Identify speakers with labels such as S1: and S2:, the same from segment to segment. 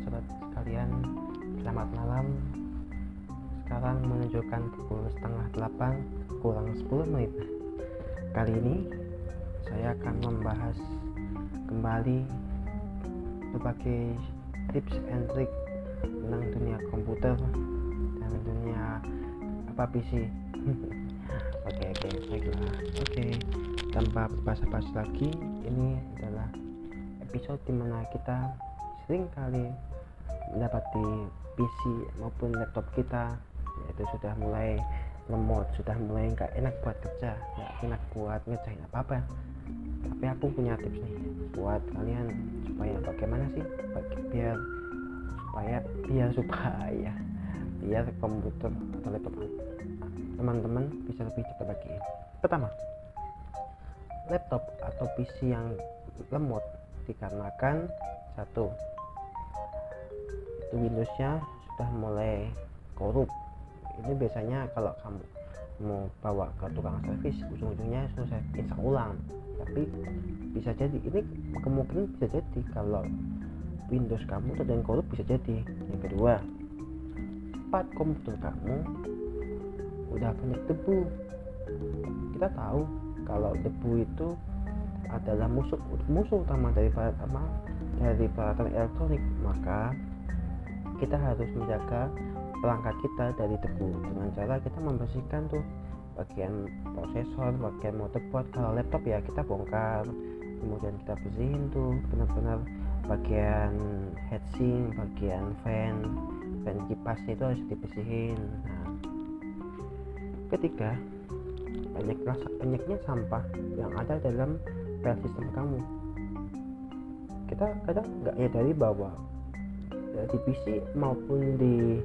S1: sobat-sobat sekalian Selamat malam. Sekarang menunjukkan pukul setengah delapan Kurang 10 menit. Kali ini Saya akan membahas Kembali Berbagai tips and trick Tentang dunia komputer Dan dunia Apa PC Oke oke baiklah. Oke tanpa basa-basi lagi Ini adalah episode di mana kita sering kali mendapati PC maupun laptop kita yaitu sudah mulai lemot sudah mulai nggak enak buat kerja nggak enak buat ngerjain apa apa tapi aku punya tips nih buat kalian supaya bagaimana sih biar supaya biar supaya biar komputer atau laptop teman-teman bisa lebih cepat lagi pertama laptop atau PC yang lemot dikarenakan satu itu Windowsnya sudah mulai korup. Ini biasanya kalau kamu mau bawa ke tukang servis ujung-ujungnya suruh install ulang. Tapi bisa jadi ini kemungkinan bisa jadi kalau Windows kamu sedang korup bisa jadi. Yang kedua part komputer kamu udah banyak debu. Kita tahu kalau debu itu adalah musuh musuh utama dari peralatan dari peralatan elektronik. Maka kita harus menjaga perangkat kita dari debu dengan cara kita membersihkan tuh bagian prosesor bagian motherboard kalau laptop ya kita bongkar. Kemudian kita bersihin tuh benar-benar bagian heatsink bagian fan fan kipasnya itu harus dibersihin. Nah ketiga banyak banyaknya sampah yang ada dalam file sistem kamu. Kita kadang nggak ya dari bawah ya, di PC maupun di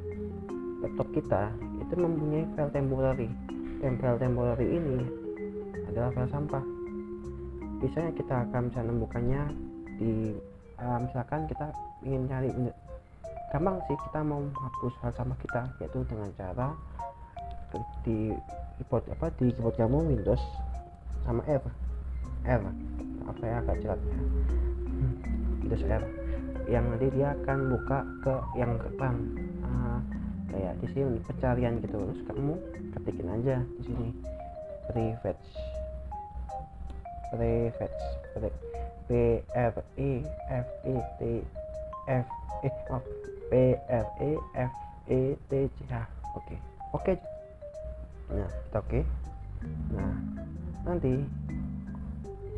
S1: laptop kita itu mempunyai file temporary. File temporary ini adalah file sampah. Biasanya kita akan bisa menemukannya di uh, misalkan kita ingin cari gampang sih kita mau hapus file sampah kita yaitu dengan cara di keyboard apa di keyboard kamu Windows sama R. R apa ya agak jelas ya Windows R yang nanti dia akan buka ke yang depan uh, kayak di sini pencarian gitu. Terus kamu ketikin aja di sini. Prefetch prefetch p r e f e t f e oh, p r e f e t c h oke. Oke. Nah kita oke. Nah nanti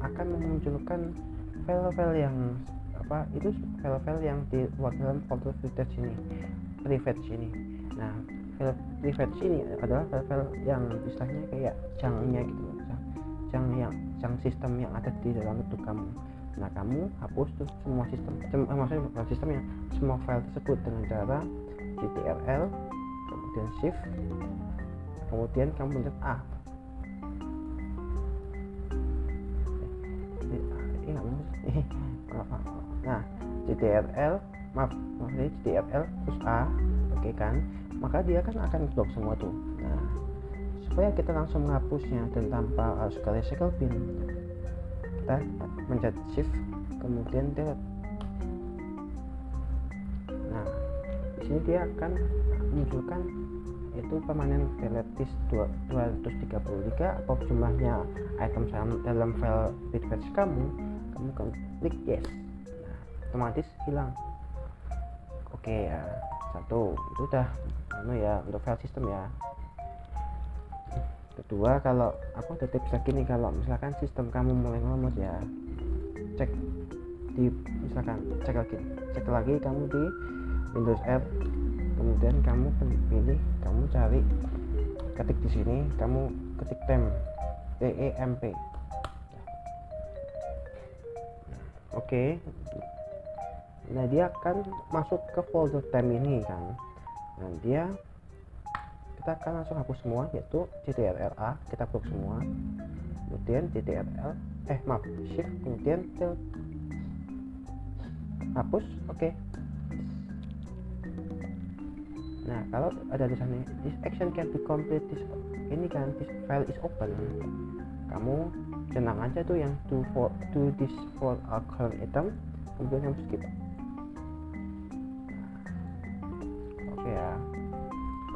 S1: akan memunculkan file-file yang apa itu file-file yang dibuat dalam folder prefetch ini prefetch ini. Nah file prefetch ini adalah file-file yang istilahnya kayak jangnya gitu jang yang jang sistem yang ada di dalam itu kamu. Nah kamu hapus tuh semua sistem eh, maksudnya bukan sistemnya semua file tersebut dengan cara ctrl kemudian shift kemudian kamu pencet A nah CTRL maaf maksudnya CTRL terus A oke okay kan? Maka dia kan akan blok semua tuh. Nah supaya kita langsung menghapusnya dan tanpa harus ke recycle bin kita mencet shift kemudian delete. Nah di sini dia akan menunjukkan itu permanen delete disk 233 atau jumlahnya item dalam file bitfetch kamu kamu klik yes otomatis hilang oke ya satu itu udah anu ya untuk file system ya kedua kalau aku ada tips lagi nih kalau misalkan sistem kamu mulai ngelemot ya cek di misalkan cek lagi cek lagi kamu di Windows App kemudian kamu pilih kamu cari ketik di sini kamu ketik temp T E M P oke okay. Nah dia akan masuk ke folder temp ini kan. Nah dia kita akan langsung hapus semua yaitu ctrl-a kita blok semua. Kemudian ctrl eh maaf shift kemudian tel hapus oke. Okay. nah kalau ada di sana this action can be complete this ini kan this file is open. Kamu tenang aja tuh yang to for to this for a current item. Kemudian kamu skip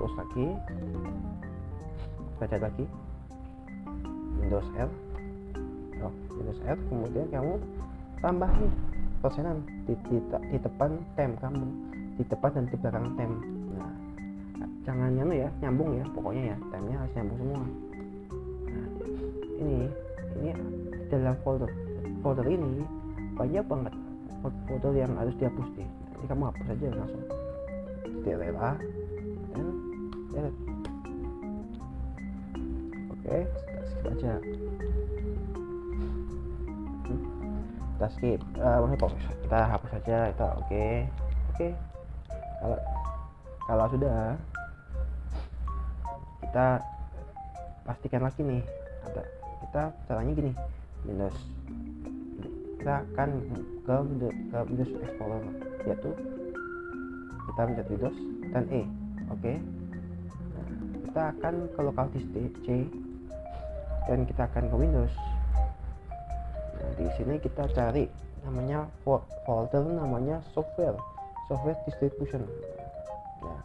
S1: terus lagi. Baca lagi. Windows R oh, Windows R kemudian kamu tambahin persenan di, di, di depan tem kamu. Di depan dan di belakang tem nah jangan nyambung ya nyambung ya pokoknya ya temnya harus nyambung semua. Nah ini ini dalam folder. Folder ini banyak banget folder yang harus dihapus deh. Jadi kamu hapus aja langsung. Delete A delete oke kita skip aja hmm, kita skip uh, kita hapus saja itu oke okay. oke okay. kalau kalau sudah kita pastikan lagi nih ada kita caranya gini Windows kita akan ke, ke Windows Explorer yaitu kita mencet Windows dan E oke okay. Kita akan ke local disk C. Dan kita akan ke Windows. Nah, di sini kita cari namanya folder namanya software software distribution. Nah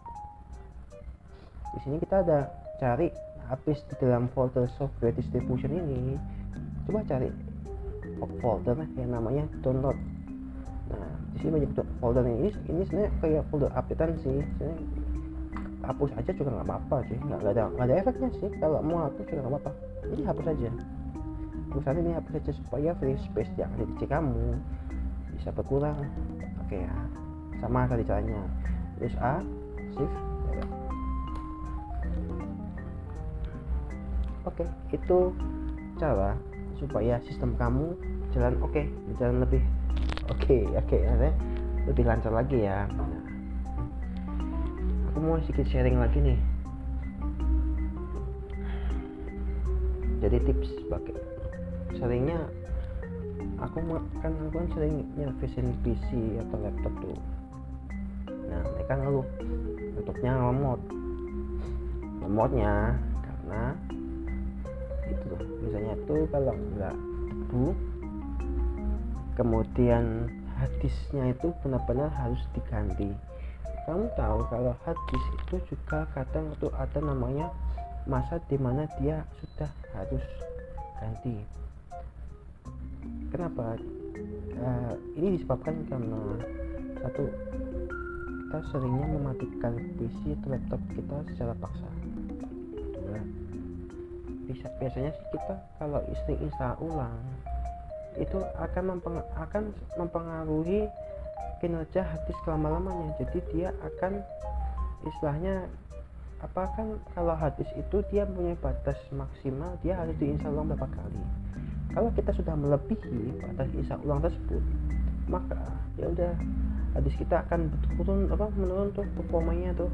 S1: di sini kita ada cari habis di dalam folder software distribution ini. Coba cari folder yang namanya download. Nah di sini banyak folder ini. Ini sebenarnya kayak folder updatean sih hapus aja juga nggak apa-apa sih. Nggak ada nggak ada efeknya sih. Kalau mau hapus juga nggak apa-apa. Jadi hapus aja. Misalnya ini hapus aja supaya free space yang ada di PC kamu bisa berkurang. Oke ya. Sama tadi caranya. Terus A shift ya. oke itu cara supaya sistem kamu jalan oke okay, jalan lebih oke okay, oke okay, lebih lancar lagi ya aku mau sedikit sharing lagi nih. Jadi tips sebagai seringnya aku kan aku kan sering nyervisin PC atau laptop tuh. Nah mereka ngeluh laptopnya lemot lemotnya karena itu loh misalnya tuh kalau nggak tebu kemudian hadisnya itu benar-benar harus diganti kamu tahu kalau hadis itu juga kadang itu ada namanya masa di mana dia sudah harus ganti. Kenapa? Uh, ini disebabkan karena satu kita seringnya mematikan PC atau laptop kita secara paksa. Dua bisa biasanya kita kalau istri install ulang itu akan mempeng akan mempengaruhi kinerja hati selama lamanya jadi dia akan istilahnya apa kan kalau hadis itu dia punya batas maksimal dia harus diinstal ulang berapa kali. Kalau kita sudah melebihi batas insya ulang tersebut maka ya udah hadis kita akan turun apa menurun tuh performanya tuh.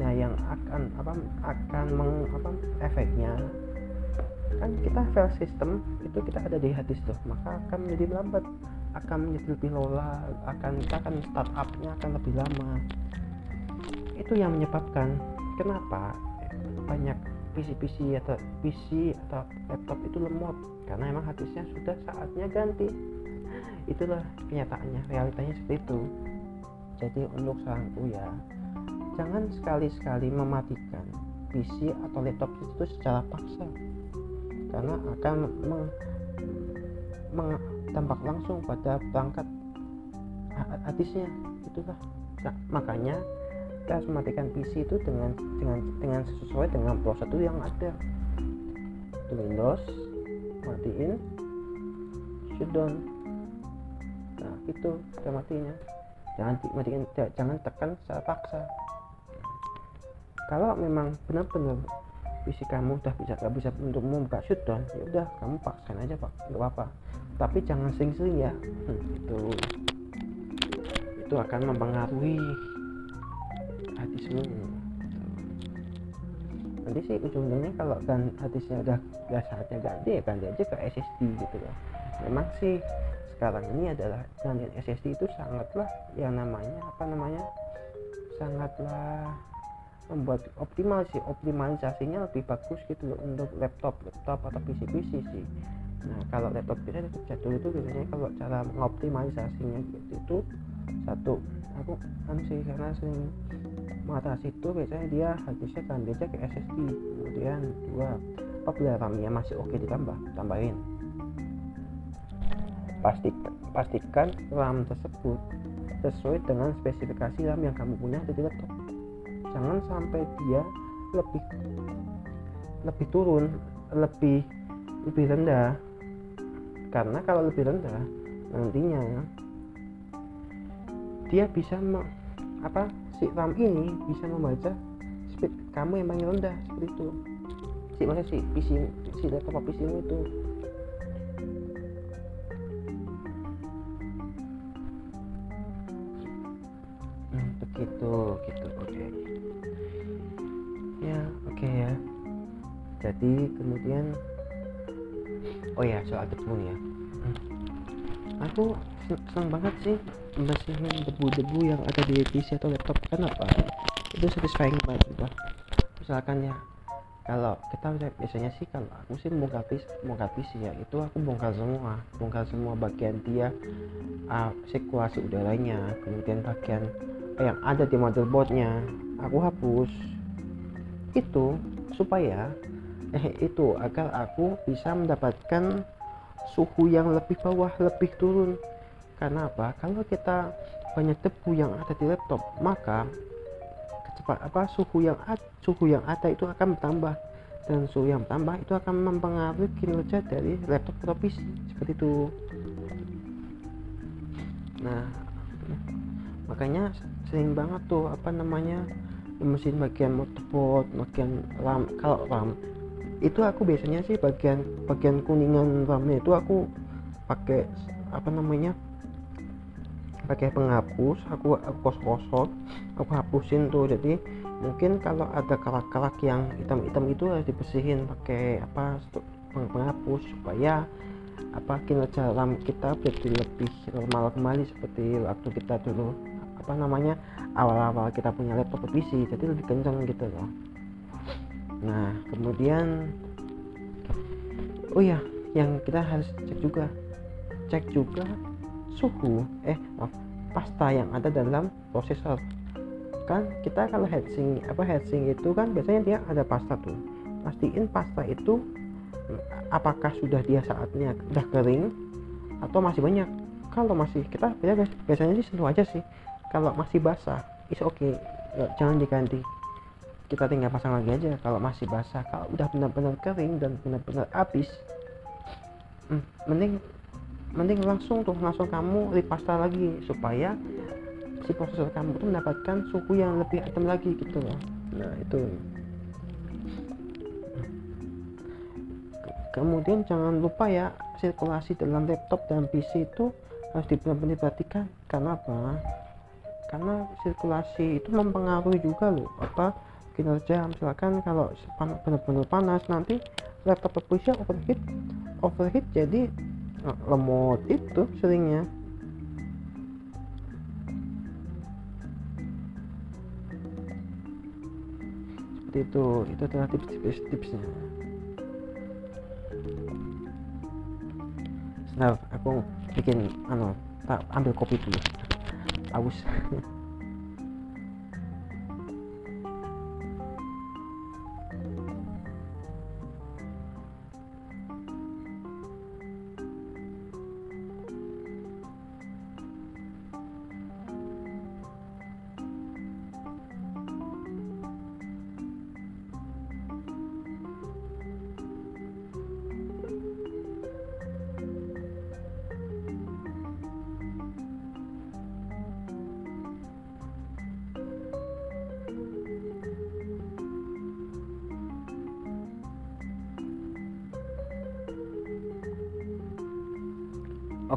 S1: Nah yang akan apa akan meng, apa efeknya kan kita file system itu kita ada di hadis tuh maka akan menjadi lambat akan menjadi lebih lola akan kita akan startupnya akan lebih lama. Itu yang menyebabkan kenapa banyak PC-PC atau PC atau laptop itu lemot. Karena emang hadisnya sudah saatnya ganti. Itulah kenyataannya realitanya seperti itu. Jadi untuk saranku ya jangan sekali-sekali mematikan PC atau laptop itu secara paksa. Karena akan meng, meng, dampak langsung pada perangkat hadisnya itulah. Nah, makanya kita harus mematikan PC itu dengan dengan dengan sesuai dengan prosedur yang ada. Itu Windows matiin shutdown. Nah itu kita matinya. Jangan matikan jangan tekan secara paksa. Kalau memang benar-benar PC kamu udah bisa gak bisa untuk membuka shutdown ya udah kamu paksain aja pak. Nggak apa-apa tapi jangan sering-sering ya. Hmm, itu. Itu akan mempengaruhi hadismu nanti sih ujung-ujungnya kalau kan hadisnya udah udah saatnya ganti ya ganti aja ke SSD gitu loh. Memang sih sekarang ini adalah gantian SSD itu sangatlah yang namanya apa namanya sangatlah membuat optimal sih. Optimalisasinya lebih bagus gitu loh untuk laptop laptop atau PC PC sih nah kalau laptop laptop jadul itu biasanya kalau cara mengoptimalisasinya gitu itu satu aku kan sih karena sering mengatasi itu biasanya dia harusnya kan dia ke SSD kemudian dua apabila RAM-nya masih oke ditambah tambahin pastikan pastikan RAM tersebut sesuai dengan spesifikasi RAM yang kamu punya di laptop. Jangan sampai dia lebih lebih turun lebih lebih rendah karena kalau lebih rendah nantinya dia bisa apa si RAM ini bisa membaca speed kamu yang paling rendah seperti itu. Si mana si PC si laptop PC itu. Hmm, begitu gitu oke. Okay. ya oke okay ya. Jadi kemudian oh ya soal debu ya. Aku senang banget sih membersihin debu-debu yang ada di PC atau laptop. Kenapa? Itu satisfying banget gitu. Misalkan ya kalau kita biasanya sih kalau aku sih bongkar PC, bongkar PC ya itu aku bongkar semua. Bongkar semua bagian dia uh, sirkulasi udaranya kemudian bagian yang ada di motherboardnya. Aku hapus. Itu supaya eh itu agar aku bisa mendapatkan suhu yang lebih bawah lebih turun. Karena apa? Kalau kita banyak debu yang ada di laptop maka cepat apa suhu yang suhu yang ada itu akan bertambah. Dan suhu yang bertambah itu akan mempengaruhi kinerja dari laptop PC seperti itu. Nah makanya sering banget tuh apa namanya mesin bagian motherboard bagian RAM kalau RAM itu aku biasanya sih bagian bagian kuningan RAM itu aku pakai apa namanya pakai penghapus aku aku kos-kosot aku hapusin tuh. Jadi mungkin kalau ada kalak-kalak yang hitam-hitam itu harus dibersihin pakai apa penghapus supaya apa kinerja RAM kita jadi lebih normal kembali seperti waktu kita dulu apa namanya awal-awal kita punya laptop PC jadi lebih kencang gitu loh nah kemudian oh ya yang kita harus cek juga. Cek juga suhu eh maaf pasta yang ada dalam prosesor. Kan kita kalau heatsink apa heatsink itu kan biasanya dia ada pasta tuh. Pastiin pasta itu apakah sudah dia saatnya udah kering atau masih banyak. Kalau masih kita biasanya sih sentuh aja sih. Kalau masih basah is oke okay. jangan diganti kita tinggal pasang lagi aja. Kalau masih basah kalau udah benar-benar kering dan benar-benar habis hmm, mending mending langsung tuh langsung kamu ripasta lagi supaya si prosesor kamu tuh mendapatkan suhu yang lebih hitam lagi gitu loh. Nah itu. Kemudian jangan lupa ya sirkulasi dalam laptop dan PC itu harus benar-benar diperhatikan. Karena apa? Karena sirkulasi itu mempengaruhi juga loh apa kinerja misalkan kalau benar-benar panas nanti laptop PC overheat. Overheat jadi lemot itu seringnya. Seperti itu. Itu adalah tips-tipsnya nah aku bikin anu tak ambil kopi dulu. Aus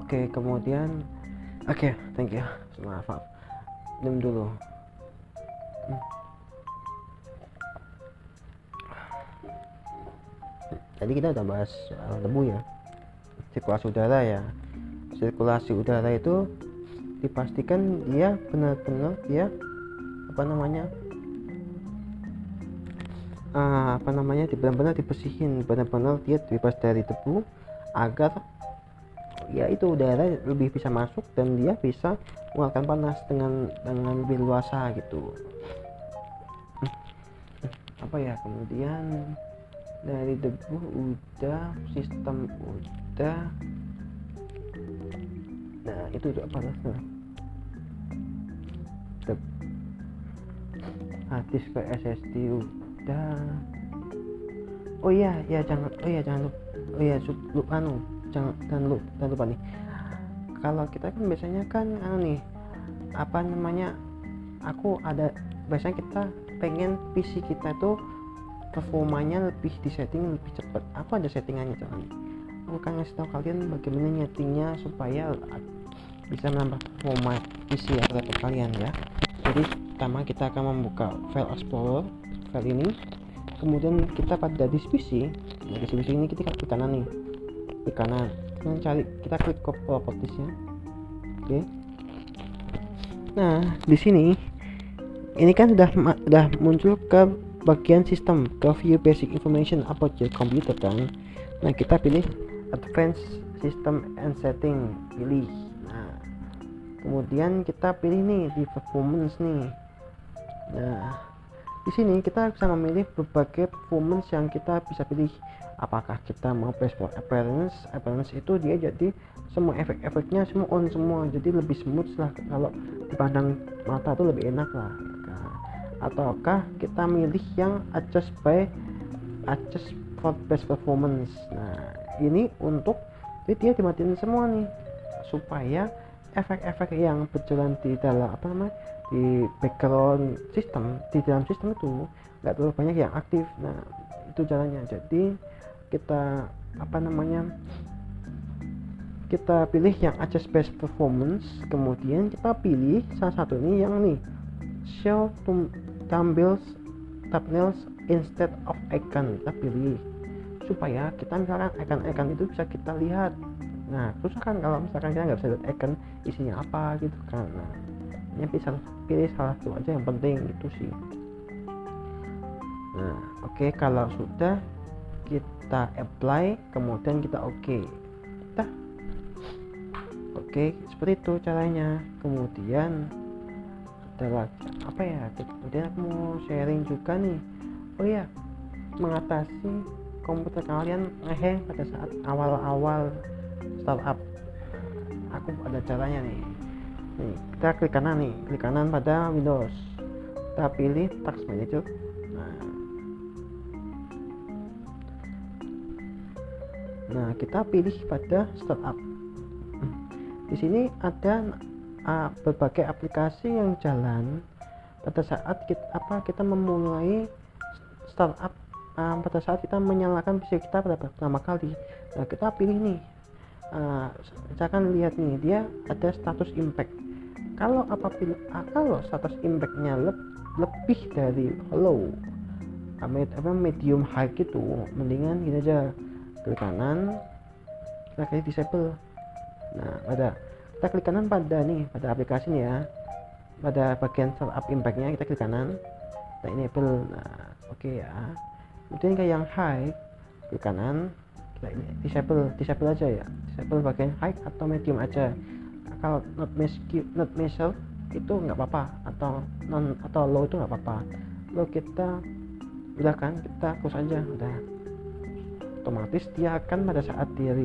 S1: oke kemudian oke okay, thank you. Maaf maaf. Dulu. Tadi kita udah bahas soal debu ya. Sirkulasi udara ya. Sirkulasi udara itu dipastikan dia benar-benar dia apa namanya uh, apa namanya benar-benar dibersihin. Benar-benar dia bebas dari debu agar ya itu udara lebih bisa masuk dan dia bisa mengeluarkan panas dengan dengan lebih luasa gitu. Apa ya kemudian dari debu udah sistem udah. Nah itu tuh apa rasanya hadis ke SSD udah. Oh iya ya jangan oh iya jangan lupa oh iya lupa anu jangan dan lupa, dan lupa nih. Kalau kita kan biasanya kan anu nih apa namanya aku ada biasanya kita pengen PC kita tuh performanya lebih di setting lebih cepat. Aku ada settingannya jangan aku akan ngasih tahu kalian bagaimana nyetingnya supaya bisa menambah performa PC ya laptop kalian ya. Jadi pertama kita akan membuka file explorer file ini. Kemudian kita pada disk PC nah, disk PC ini kita klik kanan nih klik kanan. Kita cari kita klik ke propertiesnya. Oke. Okay. nah di sini ini kan sudah sudah muncul ke bagian sistem ke view basic information about your computer kan? Nah kita pilih advanced system and setting pilih. Kemudian kita pilih nih di performance nih. Nah di sini kita bisa memilih berbagai performance yang kita bisa pilih apakah kita mau baseball appearance appearance itu dia jadi semua efek-efeknya semua on semua jadi lebih smooth lah kalau dipandang mata itu lebih enak lah. Nah, ataukah kita milih yang adjust by adjust for best performance? Nah ini untuk jadi dia dimatiin semua nih supaya efek-efek yang berjalan di dalam apa namanya di background sistem di dalam sistem itu nggak terlalu banyak yang aktif. Nah itu jalannya. Jadi kita apa namanya kita pilih yang adjust best performance kemudian kita pilih salah satu ini yang nih show thumbnails thumbnails instead of icon kita pilih. Supaya kita misalkan icon-icon itu bisa kita lihat. Nah susah kan kalau misalkan kita nggak bisa lihat icon isinya apa gitu kan nah ini bisa pilih salah satu aja yang penting itu sih. Nah oke okay, kalau sudah kita apply kemudian kita oke. Okay. kita oke okay, seperti itu caranya. Kemudian adalah apa ya? Kemudian aku mau sharing juga nih. Oh ya mengatasi komputer kalian ngeheng pada saat awal-awal startup. Aku ada caranya nih. Nih kita klik kanan nih klik kanan pada Windows. Kita pilih task manager. Nah nah kita pilih pada startup. Di sini ada uh, berbagai aplikasi yang jalan. Pada saat kita apa kita memulai startup uh, pada saat kita menyalakan PC kita pada pertama kali. Nah kita pilih nih uh, misalkan lihat nih dia ada status impact. Kalau apabila uh, kalau status impactnya le lebih dari low apa medium high gitu mendingan gini aja klik kanan kita klik disable. Nah pada kita klik kanan pada nih pada aplikasi nih ya. Pada bagian startup impactnya kita klik kanan. Kita enable nah oke okay ya. Kemudian kayak yang high klik kanan. Kita ini disable disable aja ya. Disable bagian high atau medium aja. Kalau not measure not measure itu nggak apa-apa. Atau non atau low itu nggak apa-apa. Lo kita udah kan kita close aja udah otomatis dia akan pada saat dia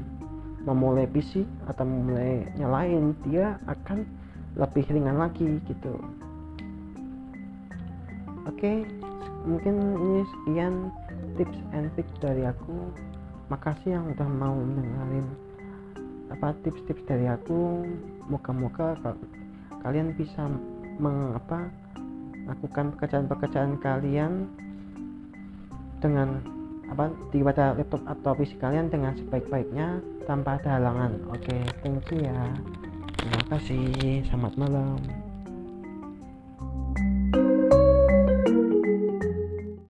S1: memulai PC atau memulai nyalain dia akan lebih ringan lagi gitu. Oke mungkin ini sekian tips and trick dari aku. Makasih yang udah mau dengerin apa tips-tips dari aku. Moga-moga kalian bisa mengapa lakukan pekerjaan-pekerjaan kalian dengan apa di pada laptop atau PC kalian dengan sebaik-baiknya tanpa ada halangan. Oke okay, thank you ya. Terima kasih. Selamat malam